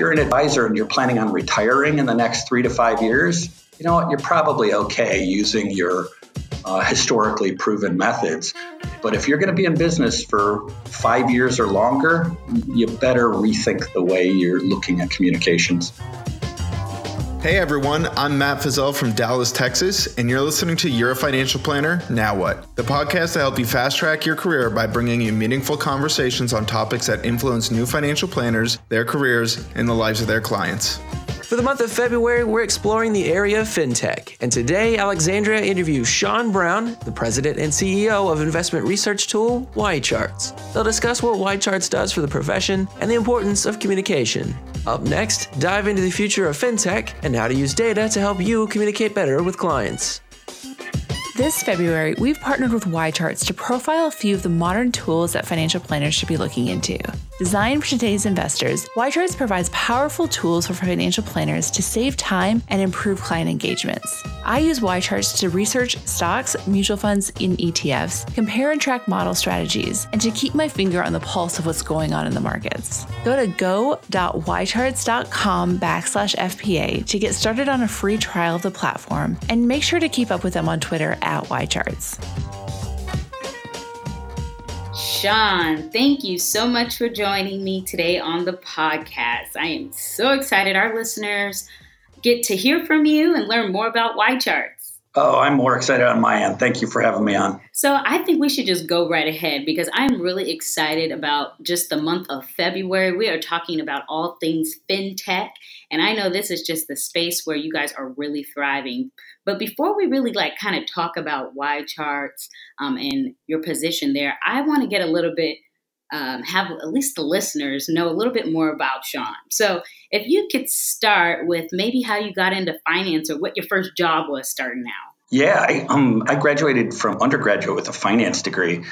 you're an advisor and you're planning on retiring in the next three to five years, you know what? You're probably okay using your uh, historically proven methods. But if you're going to be in business for five years or longer, you better rethink the way you're looking at communications. Hey everyone, I'm Matt Fazell from Dallas, Texas, and you're listening to You're a Financial Planner, Now What? The podcast to help you fast track your career by bringing you meaningful conversations on topics that influence new financial planners, their careers, and the lives of their clients. For the month of February, we're exploring the area of fintech. And today, Alexandria interviews Sean Brown, the president and CEO of investment research tool YCharts. They'll discuss what YCharts does for the profession and the importance of communication. Up next, dive into the future of fintech and how to use data to help you communicate better with clients. This February, we've partnered with YCharts to profile a few of the modern tools that financial planners should be looking into. Designed for today's investors, YCharts provides powerful tools for financial planners to save time and improve client engagements. I use YCharts to research stocks, mutual funds, and ETFs, compare and track model strategies, and to keep my finger on the pulse of what's going on in the markets. Go to go.ycharts.com backslash FPA to get started on a free trial of the platform, and make sure to keep up with them on Twitter at YCharts. Sean, thank you so much for joining me today on the podcast. I am so excited our listeners get to hear from you and learn more about YCharts. Oh, I'm more excited on my end. Thank you for having me on. So, I think we should just go right ahead because I'm really excited about just the month of February. We are talking about all things fintech, and I know this is just the space where you guys are really thriving. But before we really like kind of talk about YCharts um, and your position there, I want to get a little bit um, have at least the listeners know a little bit more about Sean. So, if you could start with maybe how you got into finance or what your first job was starting out. Yeah, I, um, I graduated from undergraduate with a finance degree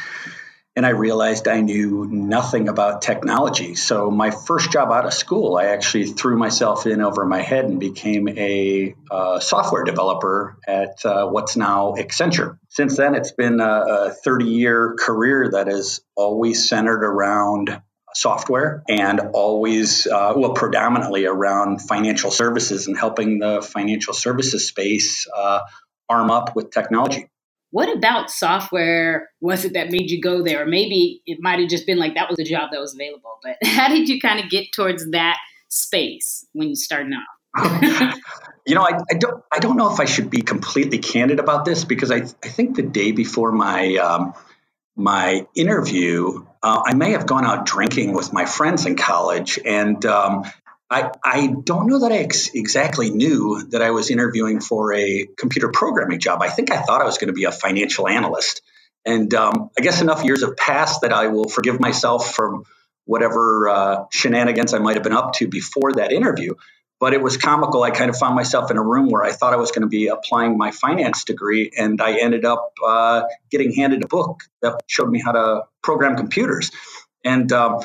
and I realized I knew nothing about technology. So my first job out of school, I actually threw myself in over my head and became a uh, software developer at uh, what's now Accenture. Since then, it's been a 30 year career that is always centered around software and always, uh, well, predominantly around financial services and helping the financial services space uh, arm up with technology what about software was it that made you go there? Or maybe it might have just been like that was a job that was available. But how did you kind of get towards that space when you started out? you know, I, I, don't I don't know if I should be completely candid about this because I I think the day before my um, my interview, uh, I may have gone out drinking with my friends in college, and um, I, I don't know that I ex- exactly knew that I was interviewing for a computer programming job. I think I thought I was going to be a financial analyst. And um, I guess enough years have passed that I will forgive myself from whatever uh, shenanigans I might have been up to before that interview. But it was comical. I kind of found myself in a room where I thought I was going to be applying my finance degree, and I ended up uh, getting handed a book that showed me how to program computers. And um,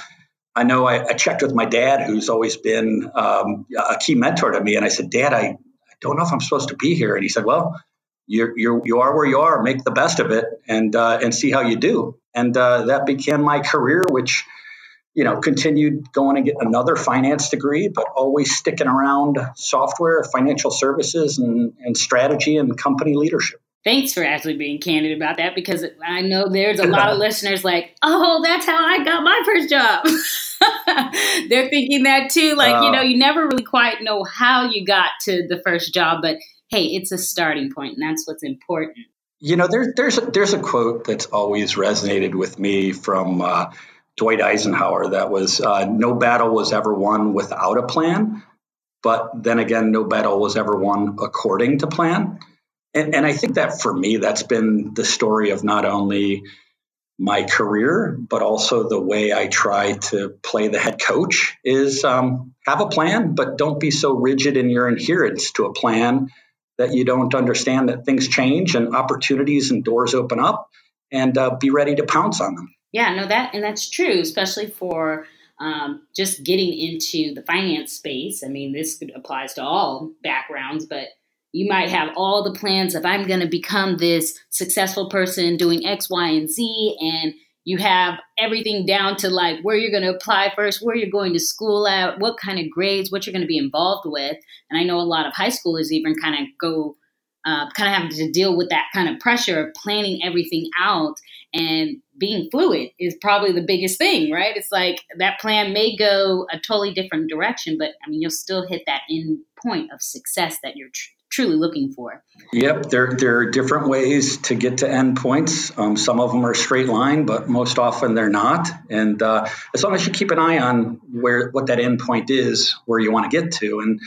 I know I, I, checked with my dad, who's always been um, a key mentor to me, and I said, "Dad, I, I, don't know if I'm supposed to be here." And he said, "Well, you're, you're you are where you are. Make the best of it, and uh, and see how you do." And uh, that began my career, which you know continued going and get another finance degree, but always sticking around software, financial services, and, and strategy and company leadership thanks for actually being candid about that because I know there's a lot of listeners like, oh, that's how I got my first job. They're thinking that too. Like, uh, you know, you never really quite know how you got to the first job, but hey, it's a starting point, and that's what's important. You know, there, there's a, there's a quote that's always resonated with me from uh, Dwight Eisenhower that was, uh, "No battle was ever won without a plan, but then again, no battle was ever won according to plan." And, and I think that for me, that's been the story of not only my career, but also the way I try to play the head coach is um, have a plan, but don't be so rigid in your adherence to a plan that you don't understand that things change and opportunities and doors open up and uh, be ready to pounce on them. Yeah, no, that, and that's true, especially for um, just getting into the finance space. I mean, this applies to all backgrounds, but you might have all the plans of I'm going to become this successful person doing X, Y, and Z, and you have everything down to like where you're going to apply first, where you're going to school at, what kind of grades, what you're going to be involved with. And I know a lot of high schoolers even kind of go, uh, kind of having to deal with that kind of pressure of planning everything out and being fluid is probably the biggest thing, right? It's like that plan may go a totally different direction, but I mean, you'll still hit that end point of success that you're tr- truly looking for. Yep, there, there are different ways to get to end points. Um, some of them are straight line, but most often they're not. And uh, as long as you keep an eye on where what that end point is, where you want to get to, and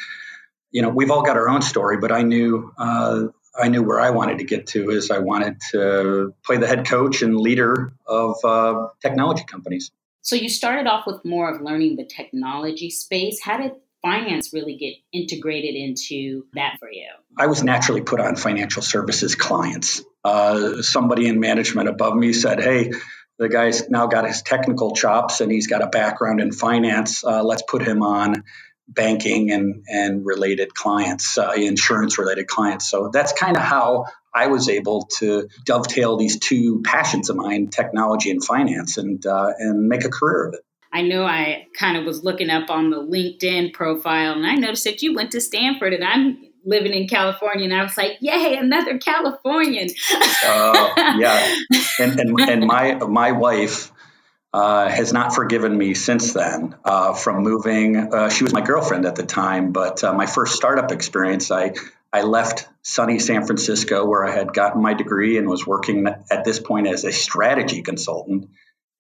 you know, we've all got our own story, but I knew uh, I knew where I wanted to get to is I wanted to play the head coach and leader of uh, technology companies. So you started off with more of learning the technology space. How did finance really get integrated into that for you? I was naturally put on financial services clients. Uh, somebody in management above me said, Hey, the guy's now got his technical chops and he's got a background in finance. Uh, let's put him on banking and, and related clients, uh, insurance related clients. So that's kind of how I was able to dovetail these two passions of mine, technology and finance, and uh, and make a career of it. I know I kind of was looking up on the LinkedIn profile and I noticed that you went to Stanford and I'm living in California and I was like, yay, another Californian. uh, yeah. And, and, and my, my wife uh, has not forgiven me since then uh, from moving. Uh, she was my girlfriend at the time, but uh, my first startup experience, I, I left sunny San Francisco where I had gotten my degree and was working at this point as a strategy consultant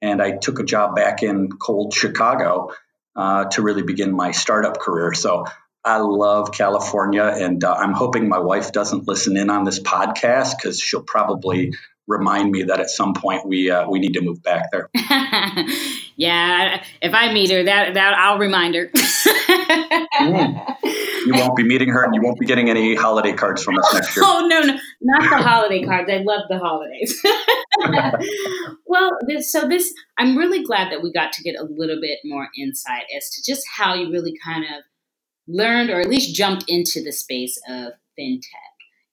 and I took a job back in cold Chicago uh, to really begin my startup career. So I love California, and uh, I'm hoping my wife doesn't listen in on this podcast because she'll probably remind me that at some point we uh, we need to move back there. yeah, if I meet her, that that I'll remind her. mm. You won't be meeting her, and you won't be getting any holiday cards from us next year. Oh no, no, not the holiday cards. I love the holidays. well, this, so this, I'm really glad that we got to get a little bit more insight as to just how you really kind of learned, or at least jumped into the space of fintech.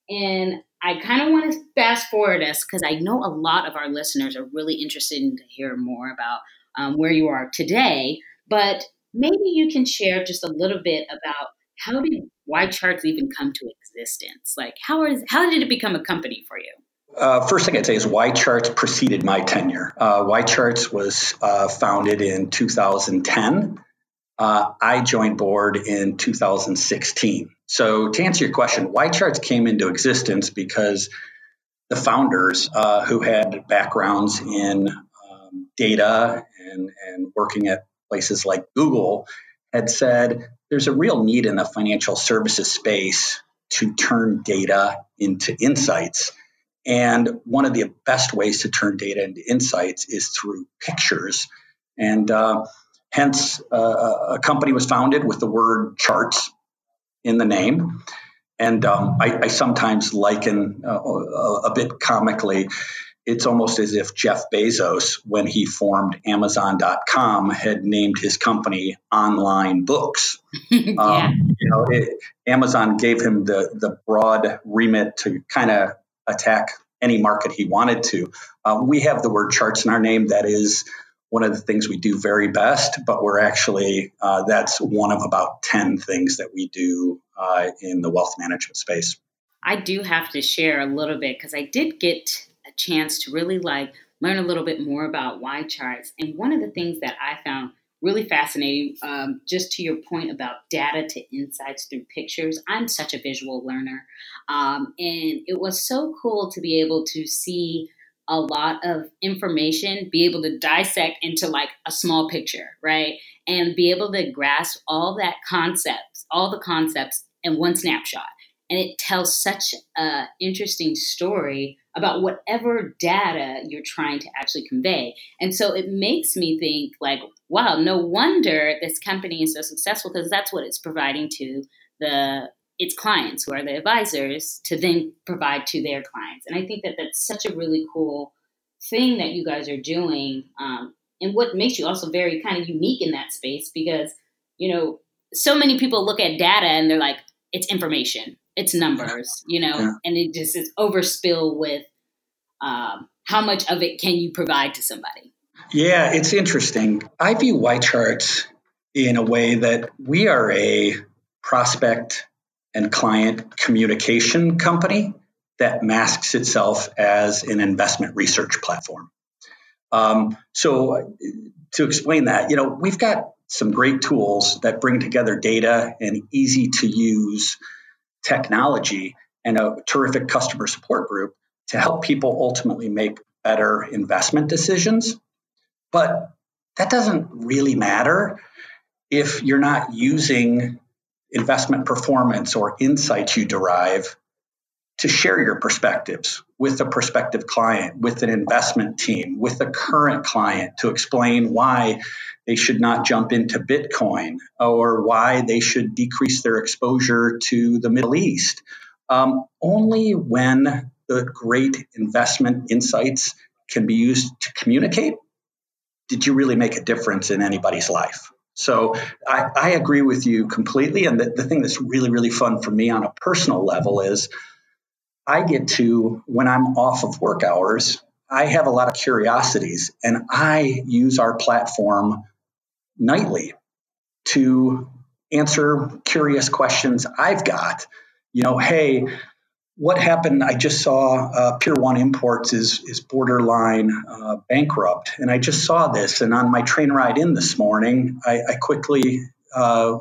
And I kind of want to fast forward us because I know a lot of our listeners are really interested in to hear more about um, where you are today. But maybe you can share just a little bit about how did YCharts even come to existence? Like, how is how did it become a company for you? Uh, first thing I'd say is YCharts preceded my tenure. Uh, Charts was uh, founded in 2010. Uh, I joined board in 2016. So to answer your question, YCharts came into existence because the founders uh, who had backgrounds in um, data and, and working at places like Google had said there's a real need in the financial services space to turn data into insights. And one of the best ways to turn data into insights is through pictures. And uh, hence, uh, a company was founded with the word charts in the name. And um, I, I, sometimes liken uh, a, a bit comically it's almost as if Jeff Bezos, when he formed Amazon.com, had named his company Online Books. yeah. um, you know, it, Amazon gave him the the broad remit to kind of attack any market he wanted to. Uh, we have the word charts in our name. That is one of the things we do very best, but we're actually uh, that's one of about ten things that we do uh, in the wealth management space. I do have to share a little bit because I did get chance to really like learn a little bit more about YCharts. And one of the things that I found really fascinating, um, just to your point about data to insights through pictures, I'm such a visual learner. Um, and it was so cool to be able to see a lot of information, be able to dissect into like a small picture, right? And be able to grasp all that concepts, all the concepts in one snapshot. And it tells such an interesting story about whatever data you're trying to actually convey. And so it makes me think like, wow, no wonder this company is so successful because that's what it's providing to the its clients who are the advisors to then provide to their clients. And I think that that's such a really cool thing that you guys are doing. Um, and what makes you also very kind of unique in that space because, you know, so many people look at data and they're like, it's information it's numbers, you know, yeah. and it just is overspill with um, how much of it can you provide to somebody. Yeah, it's interesting. I view YCharts in a way that we are a prospect and client communication company that masks itself as an investment research platform. Um, so, to explain that, you know, we've got some great tools that bring together data and easy to use technology and a terrific customer support group to help people ultimately make better investment decisions. But that doesn't really matter if you're not using investment performance or insights you derive to share your perspectives with a prospective client, with an investment team, with a current client to explain why they should not jump into Bitcoin or why they should decrease their exposure to the Middle East. Um, only when the great investment insights can be used to communicate did you really make a difference in anybody's life. So I, I agree with you completely. And the, the thing that's really, really fun for me on a personal level is I get to, when I'm off of work hours, I have a lot of curiosities and I use our platform nightly to answer curious questions I've got. You know, hey, what happened? I just saw uh, Pier One Imports is is borderline uh, bankrupt, and I just saw this. And on my train ride in this morning, I, I quickly uh,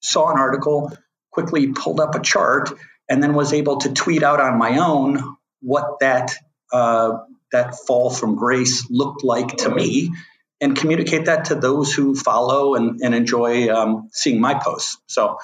saw an article, quickly pulled up a chart, and then was able to tweet out on my own what that uh, that fall from grace looked like to me, and communicate that to those who follow and, and enjoy um, seeing my posts. So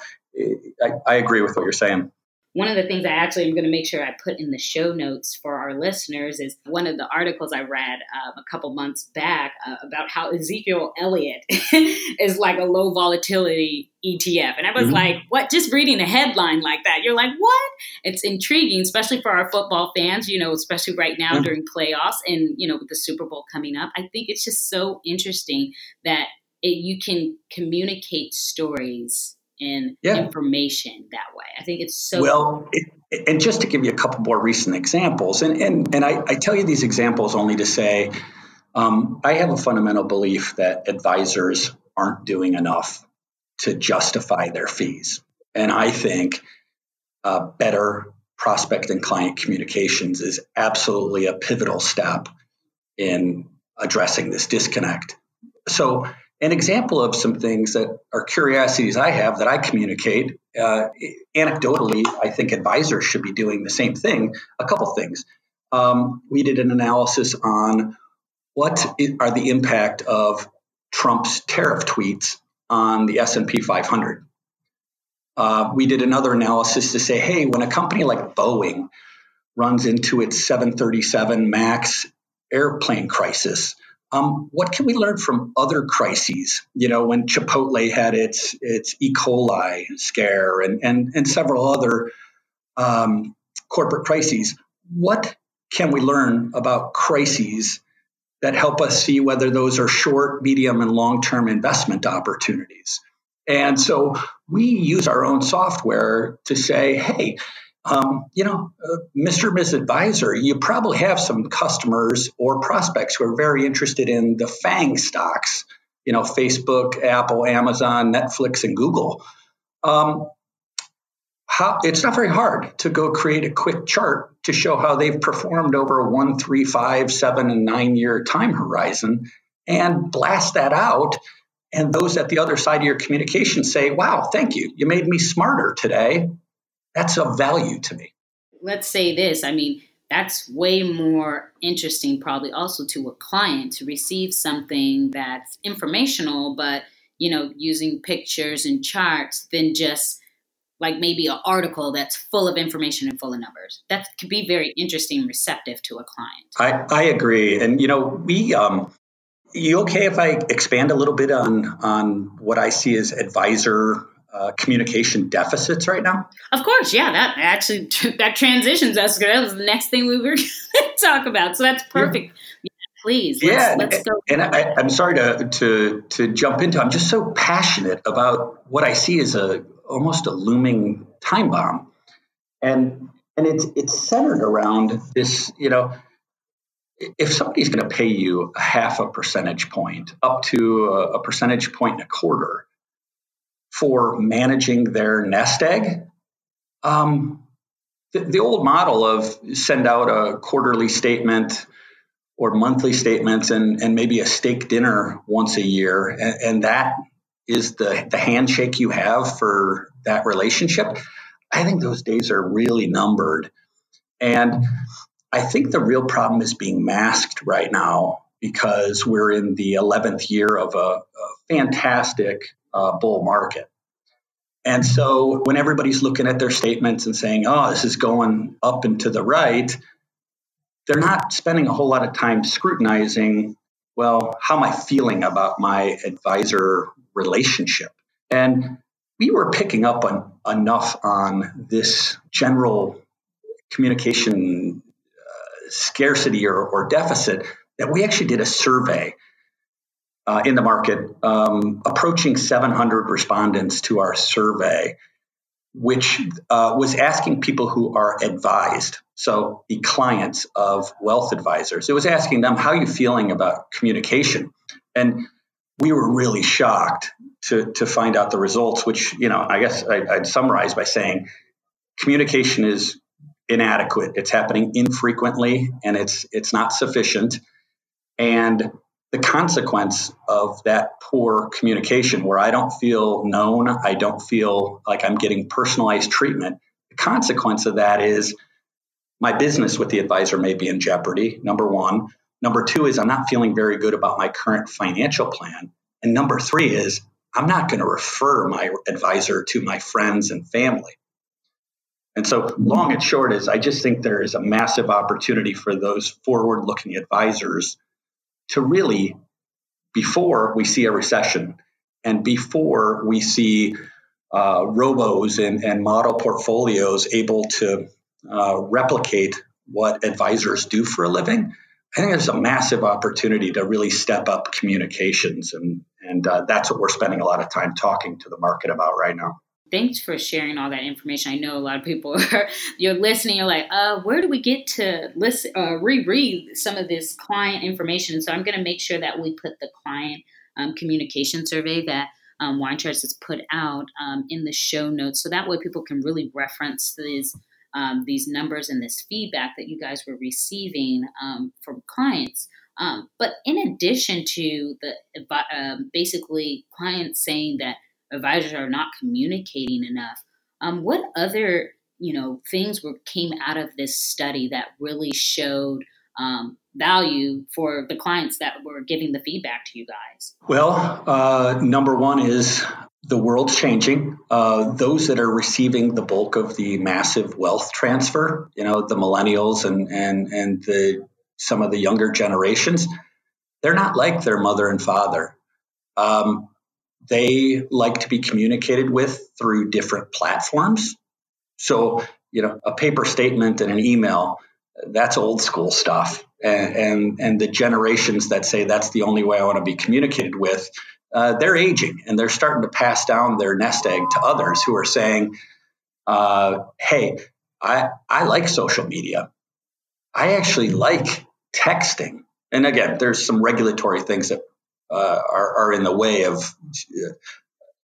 I, I agree with what you're saying one of the things I actually am going to make sure I put in the show notes for our listeners is one of the articles I read um, a couple months back uh, about how Ezekiel Elliott is like a low volatility ETF. And I was mm-hmm. like, what? Just reading a headline like that, you're like, what? It's intriguing, especially for our football fans, you know, especially right now mm-hmm. during playoffs and, you know, with the Super Bowl coming up. I think it's just so interesting that it, you can communicate stories and yeah. information that way. I think it's so well. It, and just to give you a couple more recent examples, and and and I, I tell you these examples only to say, um, I have a fundamental belief that advisors aren't doing enough to justify their fees, and I think uh, better prospect and client communications is absolutely a pivotal step in addressing this disconnect. So an example of some things that are curiosities I have that I communicate. Uh, anecdotally, I think advisors should be doing the same thing. A couple things. Um, we did an analysis on what are the impact of Trump's tariff tweets on the S&P 500. Uh, we did another analysis to say, hey, when a company like Boeing runs into its 737 MAX airplane crisis, um, what can we learn from other crises? You know, when Chipotle had its its E. coli scare and and and several other um, corporate crises. What can we learn about crises that help us see whether those are short, medium, and long term investment opportunities? And so we use our own software to say, hey, um, you know, uh, Mr. Ms. Advisor, you probably have some customers or prospects who are very interested in the FANG stocks, you know, Facebook, Apple, Amazon, Netflix, and Google. Um, how, it's not very hard to go create a quick chart to show how they've performed over a one, three, five, seven, and nine year time horizon and blast that out. And those at the other side of your communication say, wow, thank you. You made me smarter today that's of value to me. Let's say this. I mean, that's way more interesting, probably also to a client to receive something that's informational, but you know, using pictures and charts than just like maybe an article that's full of information and full of numbers. That could be very interesting and receptive to a client. I, I agree. And you know, we um you okay if I expand a little bit on on what I see as advisor uh, communication deficits right now? Of course, yeah. That actually that transitions us. That was the next thing we were going to talk about. So that's perfect. Yeah. yeah please, let's, yeah, let's go. And I, am sorry to to to jump into. I'm just so passionate about what I see as a almost a looming time bomb, and and it's it's centered around this. You know, if somebody's going to pay you a half a percentage point up to a, a percentage point and a quarter for managing their nest egg, um, the, the old model of send out a quarterly statement or monthly statements and, and maybe a steak dinner once a year, and, and that is the, the handshake you have for that relationship. I think those days are really numbered. And I think the real problem is being masked right now because we're in the 11th year of a, a fantastic uh, bull market. And so when everybody's looking at their statements and saying, oh, this is going up and to the right, they're not spending a whole lot of time scrutinizing, well, how am I feeling about my advisor relationship? And we were picking up on enough on this general communication uh, scarcity or, or deficit that we actually did a survey uh, in the market, um, approaching 700 respondents to our survey, which uh, was asking people who are advised, so the clients of wealth advisors. It was asking them, "How are you feeling about communication?" And we were really shocked to to find out the results. Which you know, I guess I, I'd summarize by saying, communication is inadequate. It's happening infrequently, and it's it's not sufficient. And the consequence of that poor communication where I don't feel known, I don't feel like I'm getting personalized treatment, the consequence of that is my business with the advisor may be in jeopardy, number one. Number two is I'm not feeling very good about my current financial plan. And number three is I'm not going to refer my advisor to my friends and family. And so, long and short is, I just think there is a massive opportunity for those forward looking advisors to really, before we see a recession and before we see uh, robos and, and, model portfolios able to uh, replicate what advisors do for a living, I think there's a massive opportunity to really step up communications. And, and uh, that's what we're spending a lot of time talking to the market about right now thanks for sharing all that information. I know a lot of people are you're listening. You're like, uh, where do we get to listen, uh, reread some of this client information? So I'm going to make sure that we put the client um, communication survey that um, Charts has put out um, in the show notes, so that way people can really reference these. Um, these numbers and this feedback that you guys were receiving um, from clients. Um, but in addition to the uh, basically clients saying that advisors are not communicating enough. Um, what other you know things were came out of this study that really showed um, value for the clients that were giving the feedback to you guys? Well, uh, number one is the world's changing. Uh, those that are receiving the bulk of the massive wealth transfer, you know, the millennials and and and the some of the younger generations, they're not like their mother and father. Um, they like to be communicated with through different platforms. So, you know, a paper statement and an email, that's old school stuff. And, and, and the generations that say that's the only way I want to be communicated with, uh, they're aging and they're starting to pass down their nest egg to others who are saying, uh, hey, I, I like social media. I actually like texting. And again, there's some regulatory things that uh, are, are, in the way of uh,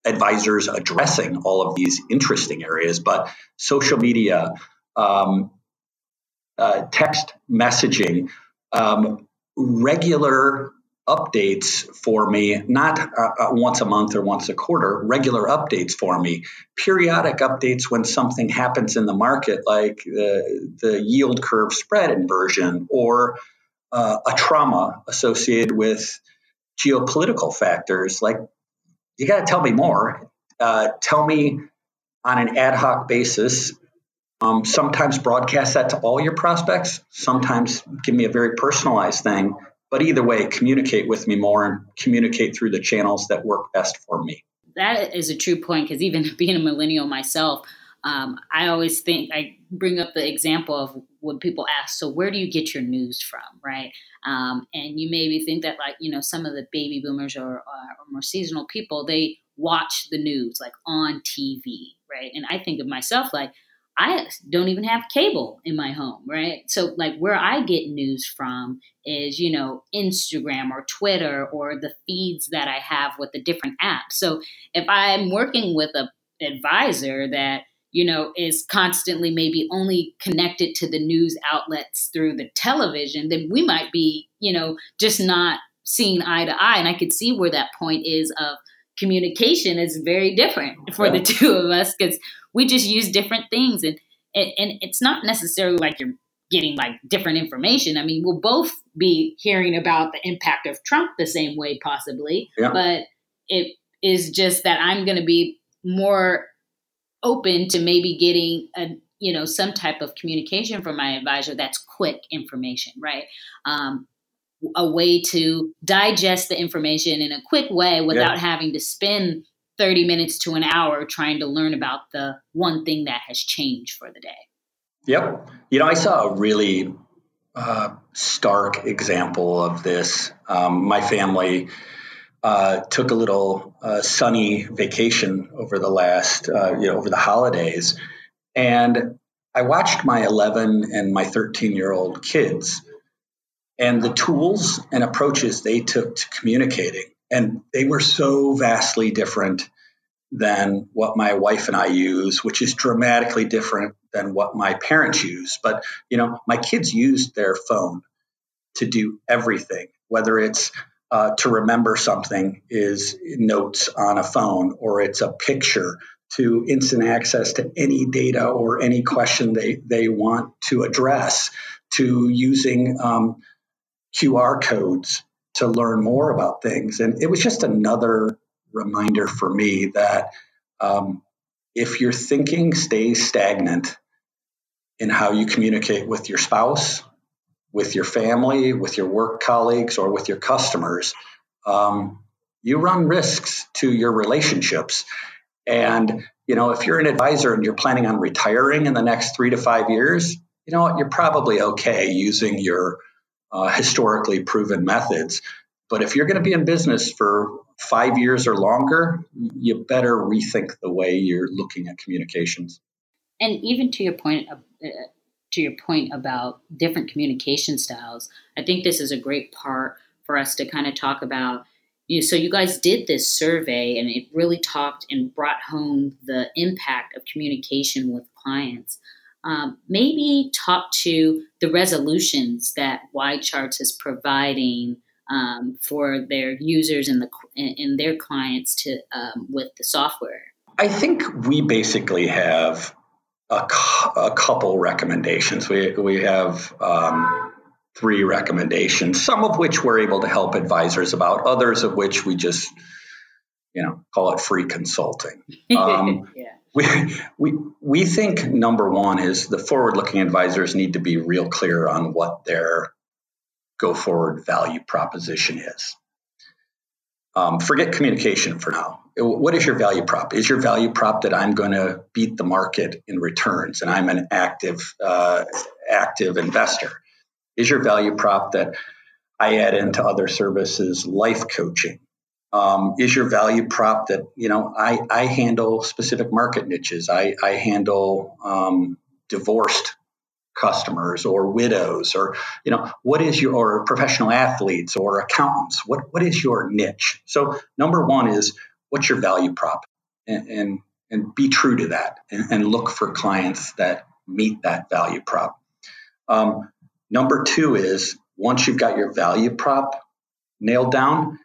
advisors addressing all of these interesting areas. But social media, um, uh, text messaging, um, regular updates for me, not uh, uh, once a month or once a quarter, regular updates for me, periodic updates when something happens in the market, like the, the yield curve spread inversion or uh, a trauma associated with geopolitical factors, like you got to tell me more. Uh, tell me on an ad hoc basis. Um, sometimes broadcast that to all your prospects. Sometimes give me a very personalized thing. But either way, communicate with me more and communicate through the channels that work best for me. That is a true point because even being a millennial myself, um, I always think I bring up the example of when people ask, so where do you get your news from, right? Um, and you maybe think that like you know some of the baby boomers or, or, or more seasonal people they watch the news like on TV, right? And I think of myself like I don't even have cable in my home, right? So, like, where I get news from is, you know, Instagram or Twitter or the feeds that I have with the different apps. So, if I'm working with a advisor that you know is constantly maybe only connected to the news outlets through the television then we might be you know just not seeing eye to eye. And i could see where that point is of communication is very different for the two of us because we just use different things. And, and and it's not necessarily like you're getting like different information. I mean we'll both be hearing about the impact of trump the same way possibly. Yeah. but it is just that i'm going to be more open to maybe getting a you know some type of communication from my advisor that's quick information right um, a way to digest the information in a quick way without yeah. having to spend 30 minutes to an hour trying to learn about the one thing that has changed for the day. Yep. You know, I saw a really uh, stark example of this. Um, my family uh, took a little uh, sunny vacation over the last, uh, you know, over the holidays. And I watched my 11 and my 13 year old kids and the tools and approaches they took to communicating. And they were so vastly different than what my wife and I use, which is dramatically different than what my parents use. But, you know, my kids used their phone to do everything, whether it's uh, to remember something is notes on a phone or it's a picture to instant access to any data or any question they, they want to address to using um, QR codes to learn more about things. And it was just another reminder for me that um, if your thinking stays stagnant in how you communicate with your spouse, with your family, with your work colleagues, or with your customers, um, you run risks to your relationships. And you know, if you're an advisor and you're planning on retiring in the next three to five years, you know you're probably okay using your uh, historically proven methods. But if you're going to be in business for five years or longer, you better rethink the way you're looking at communications. And even to your point, uh, to your point about different communication styles, I think this is a great part for us to kind of talk about. You so you guys did this survey, and it really talked and brought home the impact of communication with clients um, maybe talk to the resolutions that YCharts is providing um, for their users and the and their clients to um, with the software. I think we basically have a, a couple recommendations. We we have um, three recommendations, some of which we're able to help advisors about, others of which we just you know call it free consulting. Um, yeah we, we, we think number one is the forward looking advisors need to be real clear on what their go forward value proposition is. Um, forget communication for now. What is your value prop? Is your value prop that I'm going to beat the market in returns and I'm an active uh, active investor? Is your value prop that I add into other services, life coaching, um, is your value prop that you know I, I handle specific market niches i, I handle um, divorced customers or widows or you know what is your or professional athletes or accountants? What what is your niche? So number one is what's your value prop? And and, and be true to that and, and, look for clients that meet that value prop. Um, number two is once you've got your value prop nailed down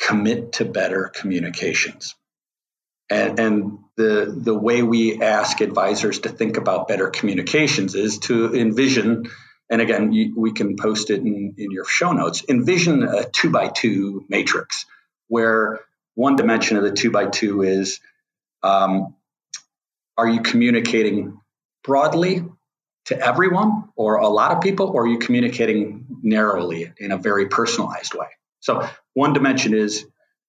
commit to better communications. And, and, the, the way we ask advisors to think about better communications is to envision, and again, you, we can post it in, in your show notes, envision a two by two matrix where one dimension of the two by two is um, are you communicating broadly to everyone or a lot of people, or are you communicating narrowly in a very personalized way? So one dimension is,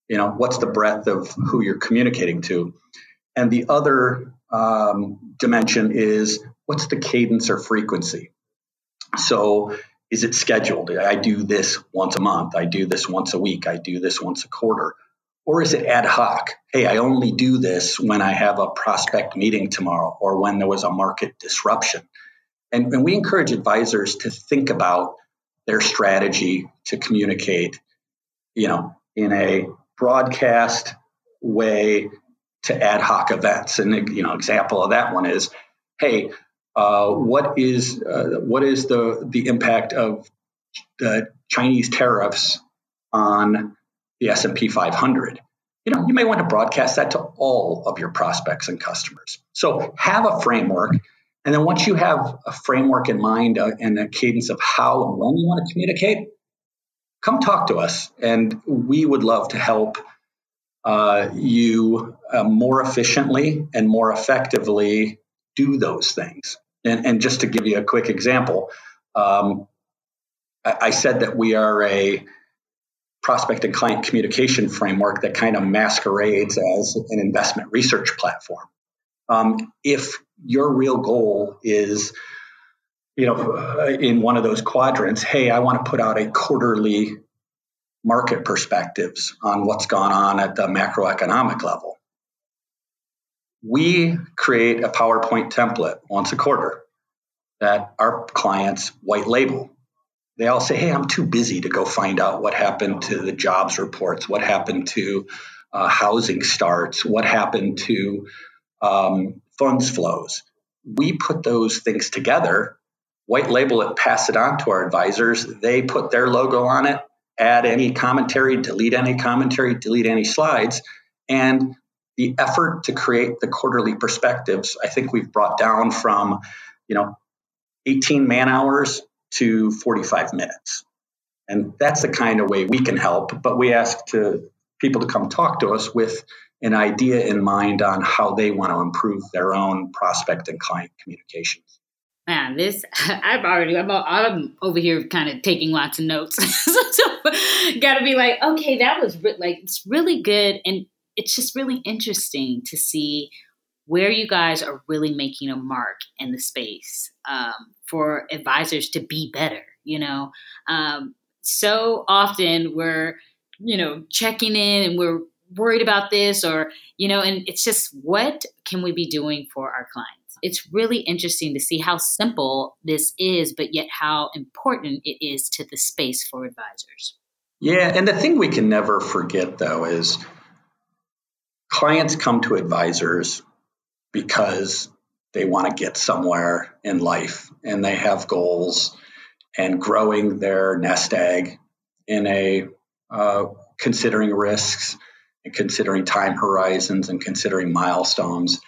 you know, what's the breadth of who you're communicating to, and the other um, dimension is what's the cadence or frequency. So is it scheduled? I do this once a month. I do this once a week. I do this once a quarter. Or is it ad hoc? Hey, I only do this when I have a prospect meeting tomorrow or when there was a market disruption. And, and we encourage advisors to think about their strategy to communicate, you know, in a broadcast way to ad hoc events. And you know, example of that one is, hey, uh, what is uh, what is the the impact of the Chinese tariffs on the S&P 500? You know, you may want to broadcast that to all of your prospects and customers. So have a framework, and then once you have a framework in mind uh, and a cadence of how and when you want to communicate, come talk to us, and we would love to help uh, you uh, more efficiently and more effectively do those things. And, and just to give you a quick example, um, I, I said that we are a prospect and client communication framework that kind of masquerades as an investment research platform. Um, if your real goal is, you know, uh, in one of those quadrants, hey, I want to put out a quarterly market perspectives on what's gone on at the macroeconomic level. We create a PowerPoint template once a quarter that our clients white label. They all say, Hey, I'm too busy to go find out what happened to the jobs reports, what happened to uh, housing starts, what happened to um, funds flows. We put those things together, white label it, pass it on to our advisors. They put their logo on it, add any commentary, delete any commentary, delete any slides. And the effort to create the quarterly perspectives, I think we've brought down from, you know, 18 man hours to 45 minutes. And that's the kind of way we can help. But we ask to people to come talk to us with an idea in mind on how they want to improve their own prospect and client communications man, this I've already I'm, I'm over here kind of taking lots of notes. so, got to be like, okay, that was re- like it's really good, and it's just really interesting to see where you guys are really making a mark in the space um, for advisors to be better. You know, um, so often we're you know checking in and we're worried about this or you know and it's just what can we be doing for our clients it's really interesting to see how simple this is, but yet how important it is to the space for advisors. Yeah, and the thing we can never forget though is clients come to advisors because they want to get somewhere in life and they have goals and growing their nest egg in a uh, considering risks and considering time horizons and considering milestones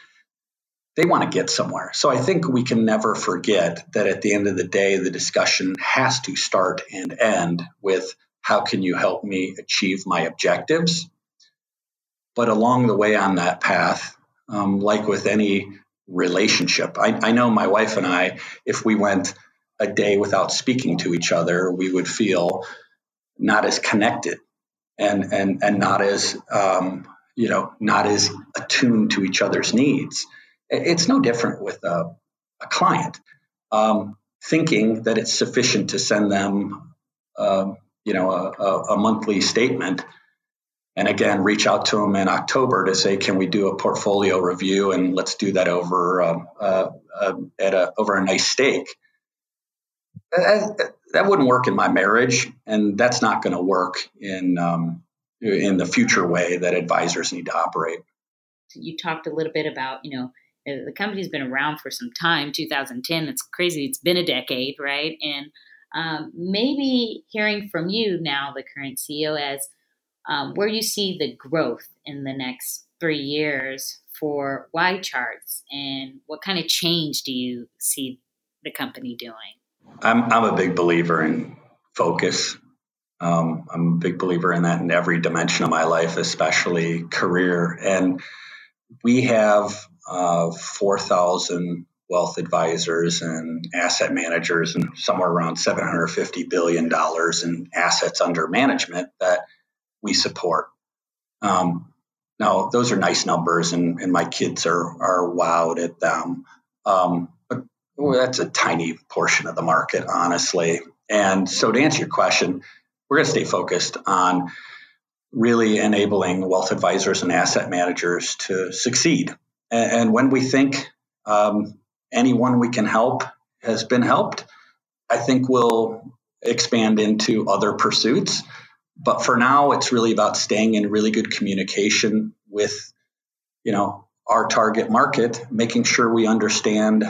they want to get somewhere. So I think we can never forget that at the end of the day, the discussion has to start and end with how can you help me achieve my objectives? But along the way on that path, um, like with any relationship, I, I know my wife and I, if we went a day without speaking to each other, we would feel not as connected and and and not as um, you know not as attuned to each other's needs. It's no different with a, a client um, thinking that it's sufficient to send them, um, you know, a, a, monthly statement, and again reach out to them in October to say, can we do a portfolio review and let's do that over um, uh, uh, at a over a nice steak. That, that, wouldn't work in my marriage, and that's not going to work in um, in the future way that advisors need to operate. You talked a little bit about, you know, the company's been around for some time 2010 it's crazy it's been a decade right? And um, maybe hearing from you now the current ceo as um, where you see the growth in the next three years for YCharts and what kind of change do you see the company doing? I'm, I'm a big believer in focus. Um, i'm a big believer in that in every dimension of my life especially career. And we have uh, 4,000 wealth advisors and asset managers and somewhere around $750 billion in assets under management that we support. Um, now, those are nice numbers, and, and my kids are, are wowed at them. Um, but well, that's a tiny portion of the market, honestly. And so, to answer your question, we're going to stay focused on really enabling wealth advisors and asset managers to succeed. And, when we think um, anyone we can help has been helped, I think we'll expand into other pursuits. But for now, it's really about staying in really good communication with, you know, our target market, making sure we understand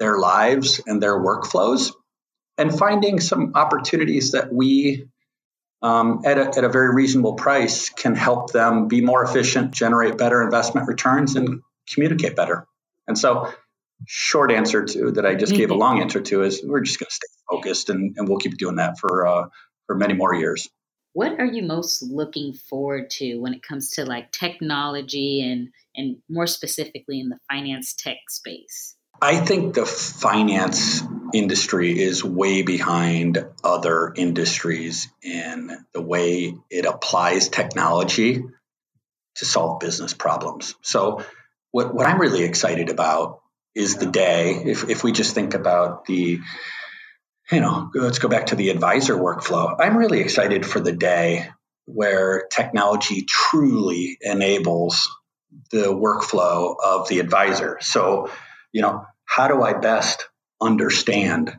their lives and their workflows, and finding some opportunities that we um, at, a, at a very reasonable price can help them be more efficient, generate better investment returns, and communicate better. And so, short answer to that I just gave a mm-hmm. long answer to is we're just going to stay focused, and, and we'll keep doing that for uh, for many more years. What are you most looking forward to when it comes to like technology and and more specifically in the finance tech space? I think the finance industry is way behind other industries in the way it applies technology to solve business problems. So, what, what I'm really excited about is the day, if, if we just think about the, you know, let's go back to the advisor workflow. I'm really excited for the day where technology truly enables the workflow of the advisor. So, you know, how do I best understand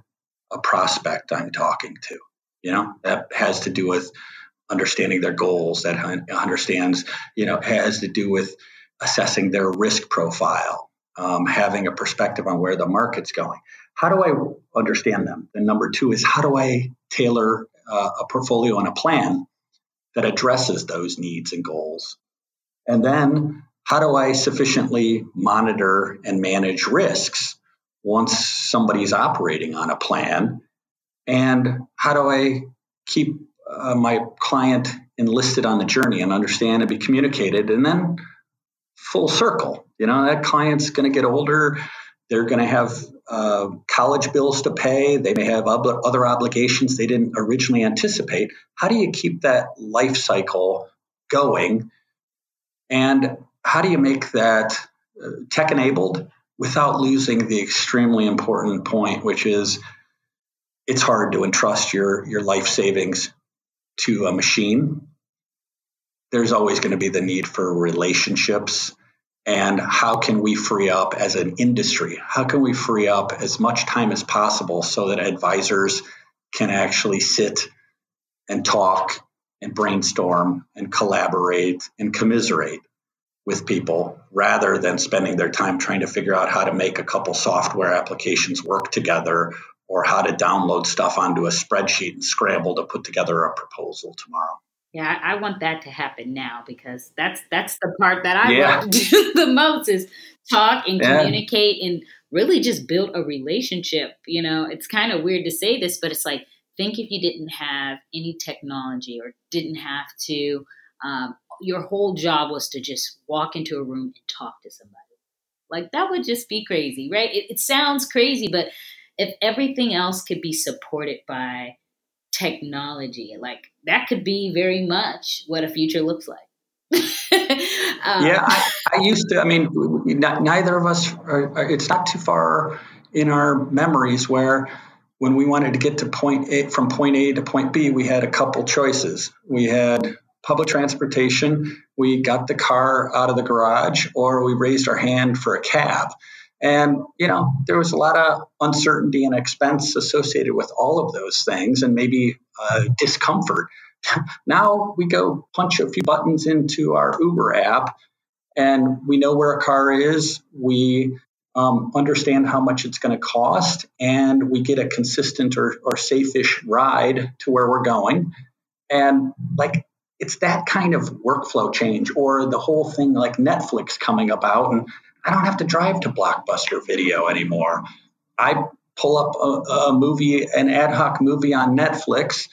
a prospect I'm talking to? You know, that has to do with understanding their goals, that understands, you know, has to do with assessing their risk profile, um, having a perspective on where the market's going. How do I understand them? And number two is how do I tailor uh, a portfolio and a plan that addresses those needs and goals? And then how do I sufficiently monitor and manage risks once somebody's operating on a plan? And how do I keep uh, my client enlisted on the journey and understand and be communicated? And then full circle, you know, that client's going to get older. They're going to have uh, college bills to pay. They may have other obligations they didn't originally anticipate. How do you keep that life cycle going? And how do you make that uh, tech enabled without losing the extremely important point, which is it's hard to entrust your, your life savings to a machine. There's always going to be the need for relationships. And how can we free up as an industry? How can we free up as much time as possible so that advisors can actually sit and talk and brainstorm and collaborate and commiserate with people rather than spending their time trying to figure out how to make a couple software applications work together or how to download stuff onto a spreadsheet and scramble to put together a proposal tomorrow. Yeah, I want that to happen now because that's that's the part that I yeah. want to do the most is talk and yeah. communicate and really just build a relationship. You know, it's kind of weird to say this, but it's like think if you didn't have any technology or didn't have to um, your whole job was to just walk into a room and talk to somebody. Like that would just be crazy, right? It, it sounds crazy, but if everything else could be supported by technology, like that could be very much what a future looks like. um, yeah, I, I, used to. I mean, neither of us. Are, it's not too far in our memories where when we wanted to get to point A from point A to point B, we had a couple choices. We had public transportation, we got the car out of the garage, or we raised our hand for a cab. And, you know, there was a lot of uncertainty and expense associated with all of those things and maybe uh, discomfort. now we go punch a few buttons into our Uber app and we know where a car is. We um, understand how much it's going to cost and we get a consistent or, or safe-ish ride to where we're going. And like it's that kind of workflow change or the whole thing like Netflix coming about and I don't have to drive to Blockbuster Video anymore. I pull up a, a movie, an ad hoc movie on Netflix,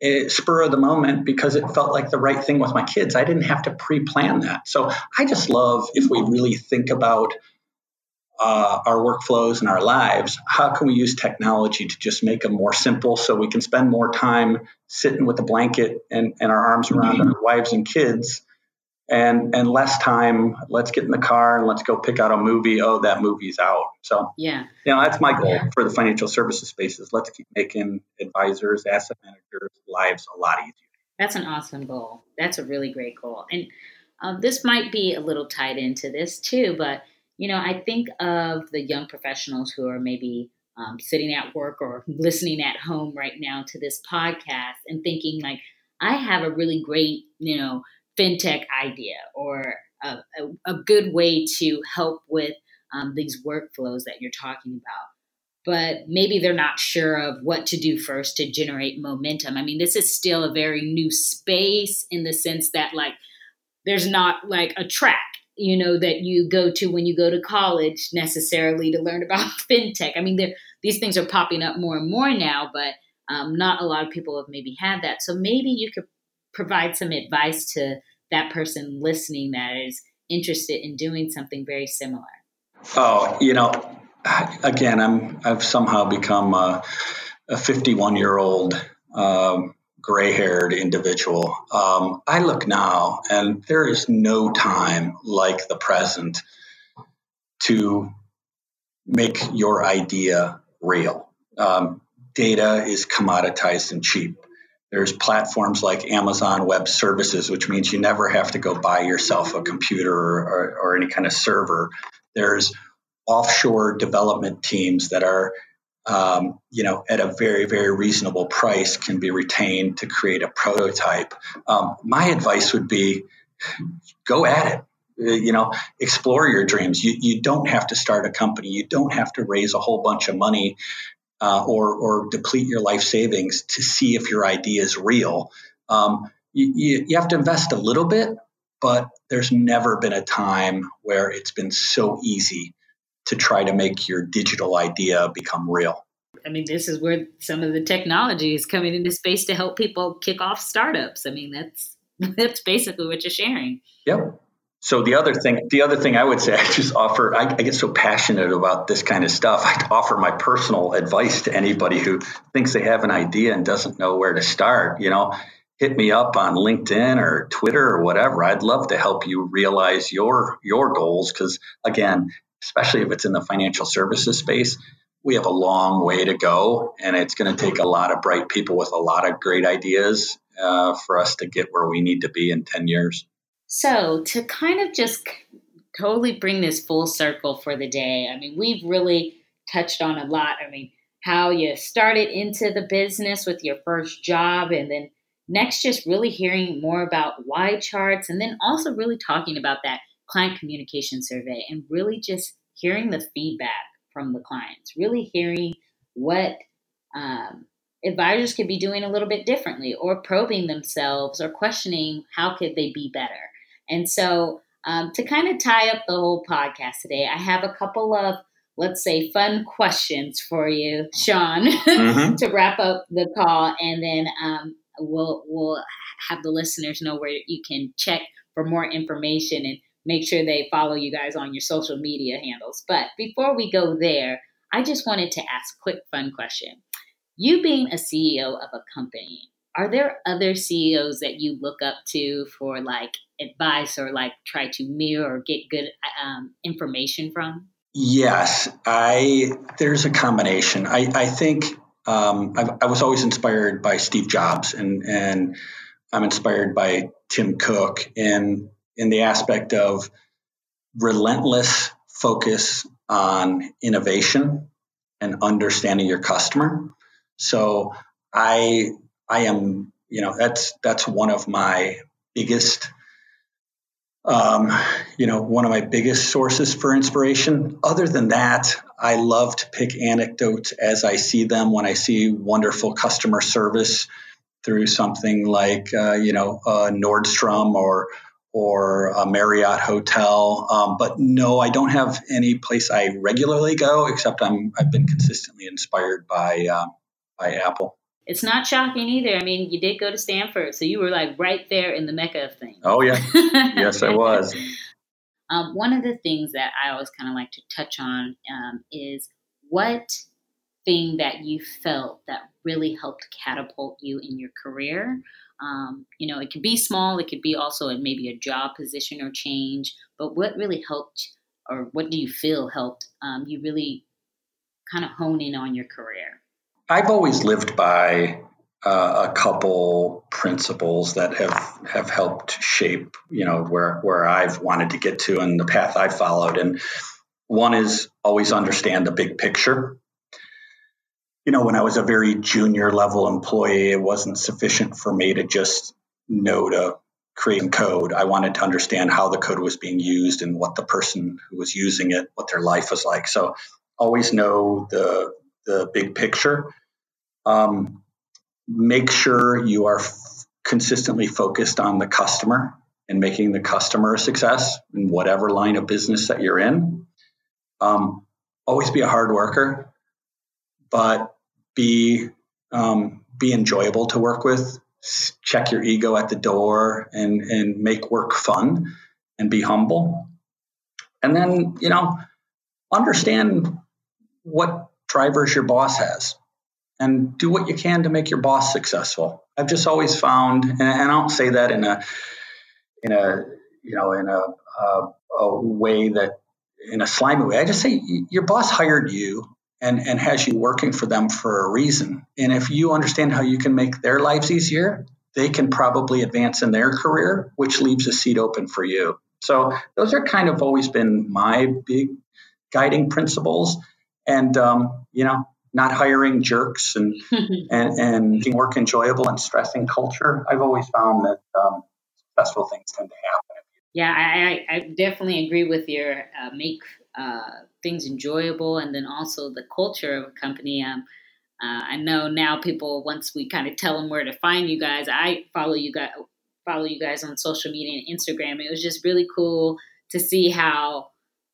eh, spur of the moment because it felt like the right thing with my kids. I didn't have to pre-plan that. So I just love if we really think about uh, our workflows and our lives, how can we use technology to just make them more simple so we can spend more time sitting with a blanket and, and our arms around mm-hmm. our wives and kids and and less time let's get in the car and let's go pick out a movie oh that movie's out so yeah you know that's my goal yeah. for the financial services spaces let's keep making advisors asset managers lives a lot easier That's an awesome goal. That's a really great goal. And uh, this might be a little tied into this too, but you know, I think of the young professionals who are maybe um, sitting at work or listening at home right now to this podcast and thinking like, I have a really great, you know, fintech idea or a, a, a good way to help with um, these workflows that you're talking about. But maybe they're not sure of what to do first to generate momentum. I mean, this is still a very new space in the sense that, like, there's not like a track you know that you go to when you go to college necessarily to learn about fintech i mean these things are popping up more and more now but um, not a lot of people have maybe had that so maybe you could provide some advice to that person listening that is interested in doing something very similar oh you know again i'm i've somehow become a, a 51 year old um, gray haired individual. Um, I look now, and there is no time like the present to make your idea real. Um, data is commoditized and cheap. There's platforms like Amazon Web Services, which means you never have to go buy yourself a computer or, or, any kind of server. There's offshore development teams that are um, you know, at a very, very reasonable price can be retained to create a prototype. Um, my advice would be go at it. Uh, you know, explore your dreams. You, you don't have to start a company. You don't have to raise a whole bunch of money uh, or, or deplete your life savings to see if your idea is real. Um, you, you, you have to invest a little bit, but there's never been a time where it's been so easy to try to make your digital idea become real. I mean, this is where some of the technology is coming into space to help people kick off startups. I mean, that's that's basically what you're sharing. Yep. So the other thing, the other thing I would say, I just offer. I, I, get so passionate about this kind of stuff. I offer my personal advice to anybody who thinks they have an idea and doesn't know where to start. You know, hit me up on LinkedIn or Twitter or whatever. I'd love to help you realize your your goals because again, especially if it's in the financial services space, we have a long way to go, and it's going to take a lot of bright people with a lot of great ideas uh, for us to get where we need to be in 10 years. So, to kind of just totally bring this full circle for the day, I mean, we've really touched on a lot. I mean, how you started into the business with your first job, and then next, just really hearing more about YCharts, and then also really talking about that client communication survey and really just hearing the feedback from the clients, really hearing what um, advisors could be doing a little bit differently or probing themselves or questioning how could they be better. And so um, to kind of tie up the whole podcast today, I have a couple of let's say fun questions for you, Sean, mm-hmm. to wrap up the call, and then um, we'll we'll have the listeners know where you can check for more information and make sure they follow you guys on your social media handles. But before we go there, I just wanted to ask a quick fun question. You being a CEO of a company, are there other CEOs that you look up to for like advice or like try to mirror or get good um, information from? Yes, I there's a combination. I, I think um, I was always inspired by Steve Jobs, and and I'm inspired by Tim Cook, in in the aspect of relentless focus on innovation and understanding your customer. So I I am you know that's that's one of my biggest um, you know one of my biggest sources for inspiration. Other than that, I love to pick anecdotes as I see them when I see wonderful customer service through something like uh, you know uh, Nordstrom or or a Marriott hotel. Um, but no, I don't have any place I regularly go, except I'm I've been consistently inspired by uh, by Apple. It's not shocking either. I mean, you did go to Stanford, so you were like right there in the mecca of things. Oh yeah, yes, I was. Um, one of the things that I always kind of like to touch on um, is what thing that you felt that really helped catapult you in your career um, you know, it could be small, it could be also maybe a job position or change, but what really helped or what do you feel helped um, you really kind of hone in on your career? I've always lived by uh, a couple principles that have have helped shape you know where where I've wanted to get to and the path I followed. And one is always understand the big picture. You know when I was a very junior level employee it wasn't sufficient for me to just know to create code. I wanted to understand how the code was being used and what the person who was using it what their life was like. So always know the the big picture um, make sure you are f- consistently focused on the customer and making the customer a success in whatever line of business that you're in. Um, always be a hard worker, but be um, be enjoyable to work with. Check your ego at the door and and make work fun, and be humble. And then you know understand what drivers your boss has and do what you can to make your boss successful. I've just always found, and, I don't say that in a in a you know in a, a, a way that in a slimy way. I just say your boss hired you and and has you working for them for a reason. And if you understand how you can make their lives easier, they can probably advance in their career, which leaves a seat open for you. So those are kind of always been my big guiding principles. And um, you know, not hiring jerks and and, and making work enjoyable and stressing culture. I've always found that um, successful things tend to happen. Yeah, I, I definitely agree with your uh, make uh, things enjoyable and then also the culture of a company. Um, uh, I know now people once we kind of tell them where to find you guys. I follow you guys follow you guys on social media and Instagram. It was just really cool to see how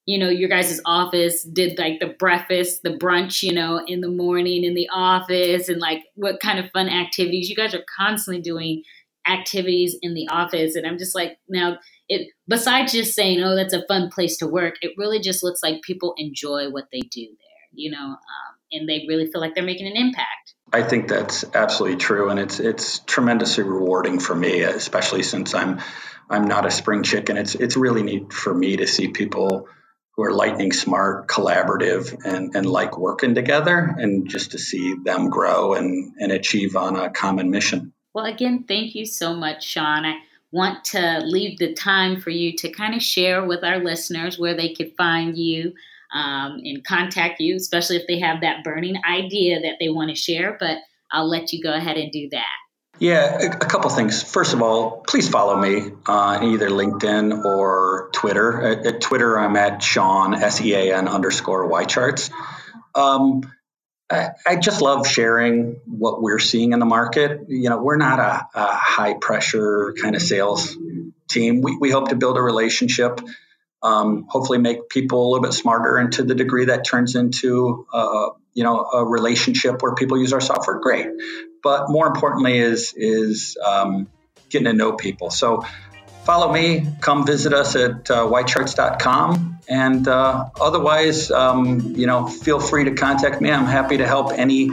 you know, your guys' office did like the breakfast, the brunch, you know, in the morning in the office and like what kind of fun activities. You guys are constantly doing activities in the office. And I'm just like, now it besides just saying, oh, that's a fun place to work, it really just looks like people enjoy what they do there, you know, um, and they really feel like they're making an impact. I think that's absolutely true, and it's it's tremendously rewarding for me, especially since I'm I'm not a spring chicken. It's it's really neat for me to see people who are lightning smart, collaborative, and, and like working together, and just to see them grow and, and achieve on a common mission. Well, again, thank you so much, Sean. I want to leave the time for you to kind of share with our listeners where they could find you um, and contact you, especially if they have that burning idea that they want to share. But I'll let you go ahead and do that. Yeah, a, a couple things. First of all, please follow me on either LinkedIn or Twitter. At, at Twitter, I'm at Sean S E A N underscore YCharts. Um, I, I, just love sharing what we're seeing in the market. You know, we're not a, a high pressure kind of sales team. We, we hope to build a relationship. Um, hopefully, make people a little bit smarter, and to the degree that turns into uh, you know a relationship where people use our software, great but more importantly is is um, getting to know people. So follow me, come visit us at uh, and uh, otherwise, um, you know, feel free to contact me. I'm happy to help any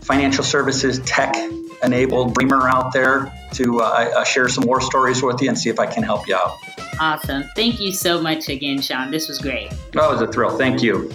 financial services tech enabled dreamer out there to uh, uh share some war stories with you and see if I can help you out. Awesome. Thank you so much again, Sean. This was great. That was a thrill. Thank you.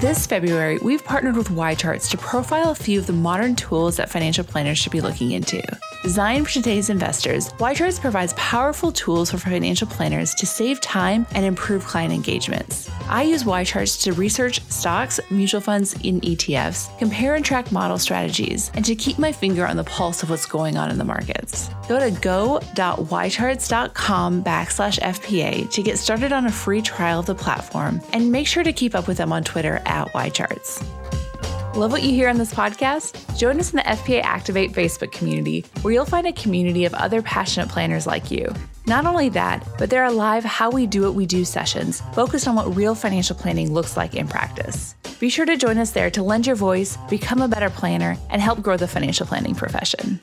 This February, we've partnered with YCharts to profile a few of the modern tools that financial planners should be looking into. Designed for today's investors, YCharts provides powerful tools for financial planners to save time and improve client engagements. I use YCharts to research stocks, mutual funds, and ETFs, compare and track model strategies, and to keep my finger on the pulse of what's going on in the markets. Go to go.ycharts.com backslash FPA to get started on a free trial of the platform, and make sure to keep up with them on Twitter at YCharts. Love what you hear on this podcast? Join us in the FPA Activate Facebook community, where you'll find a community of other passionate planners like you. Not only that, but there are live How We Do What We Do sessions focused on what real financial planning looks like in practice. Be sure to join us there to lend your voice, become a better planner, and help grow the financial planning profession.